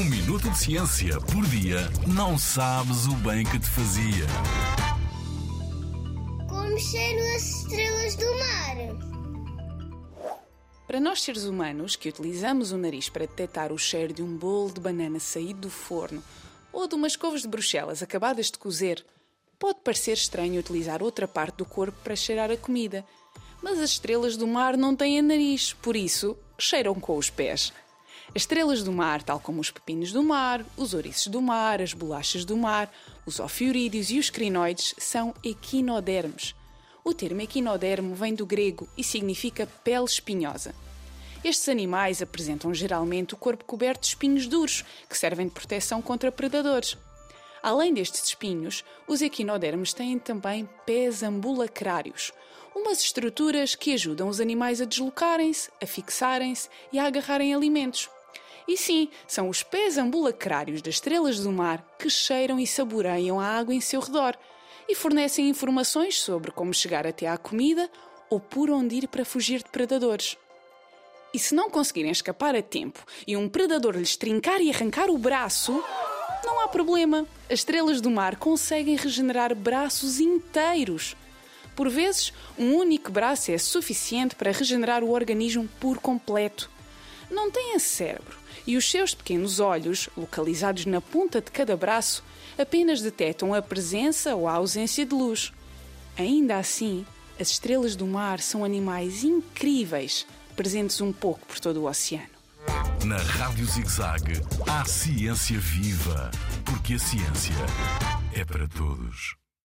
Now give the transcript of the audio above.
Um minuto de ciência por dia não sabes o bem que te fazia. Como cheiram as estrelas do mar? Para nós seres humanos, que utilizamos o nariz para detectar o cheiro de um bolo de banana saído do forno ou de umas couves de Bruxelas acabadas de cozer, pode parecer estranho utilizar outra parte do corpo para cheirar a comida. Mas as estrelas do mar não têm nariz, por isso cheiram com os pés. As estrelas do mar, tal como os pepinos do mar, os ouriços do mar, as bolachas do mar, os ofiorídeos e os crinoides, são equinodermos. O termo equinodermo vem do grego e significa pele espinhosa. Estes animais apresentam geralmente o corpo coberto de espinhos duros, que servem de proteção contra predadores. Além destes espinhos, os equinodermos têm também pés ambulacrários, umas estruturas que ajudam os animais a deslocarem-se, a fixarem-se e a agarrarem alimentos. E sim, são os pés ambulacrários das estrelas do mar que cheiram e saboreiam a água em seu redor e fornecem informações sobre como chegar até à comida ou por onde ir para fugir de predadores. E se não conseguirem escapar a tempo e um predador lhes trincar e arrancar o braço, não há problema. As estrelas do mar conseguem regenerar braços inteiros. Por vezes, um único braço é suficiente para regenerar o organismo por completo. Não têm cérebro e os seus pequenos olhos, localizados na ponta de cada braço, apenas detectam a presença ou a ausência de luz. Ainda assim, as estrelas do mar são animais incríveis, presentes um pouco por todo o oceano. Na Rádio ZigZag, há ciência viva, porque a ciência é para todos.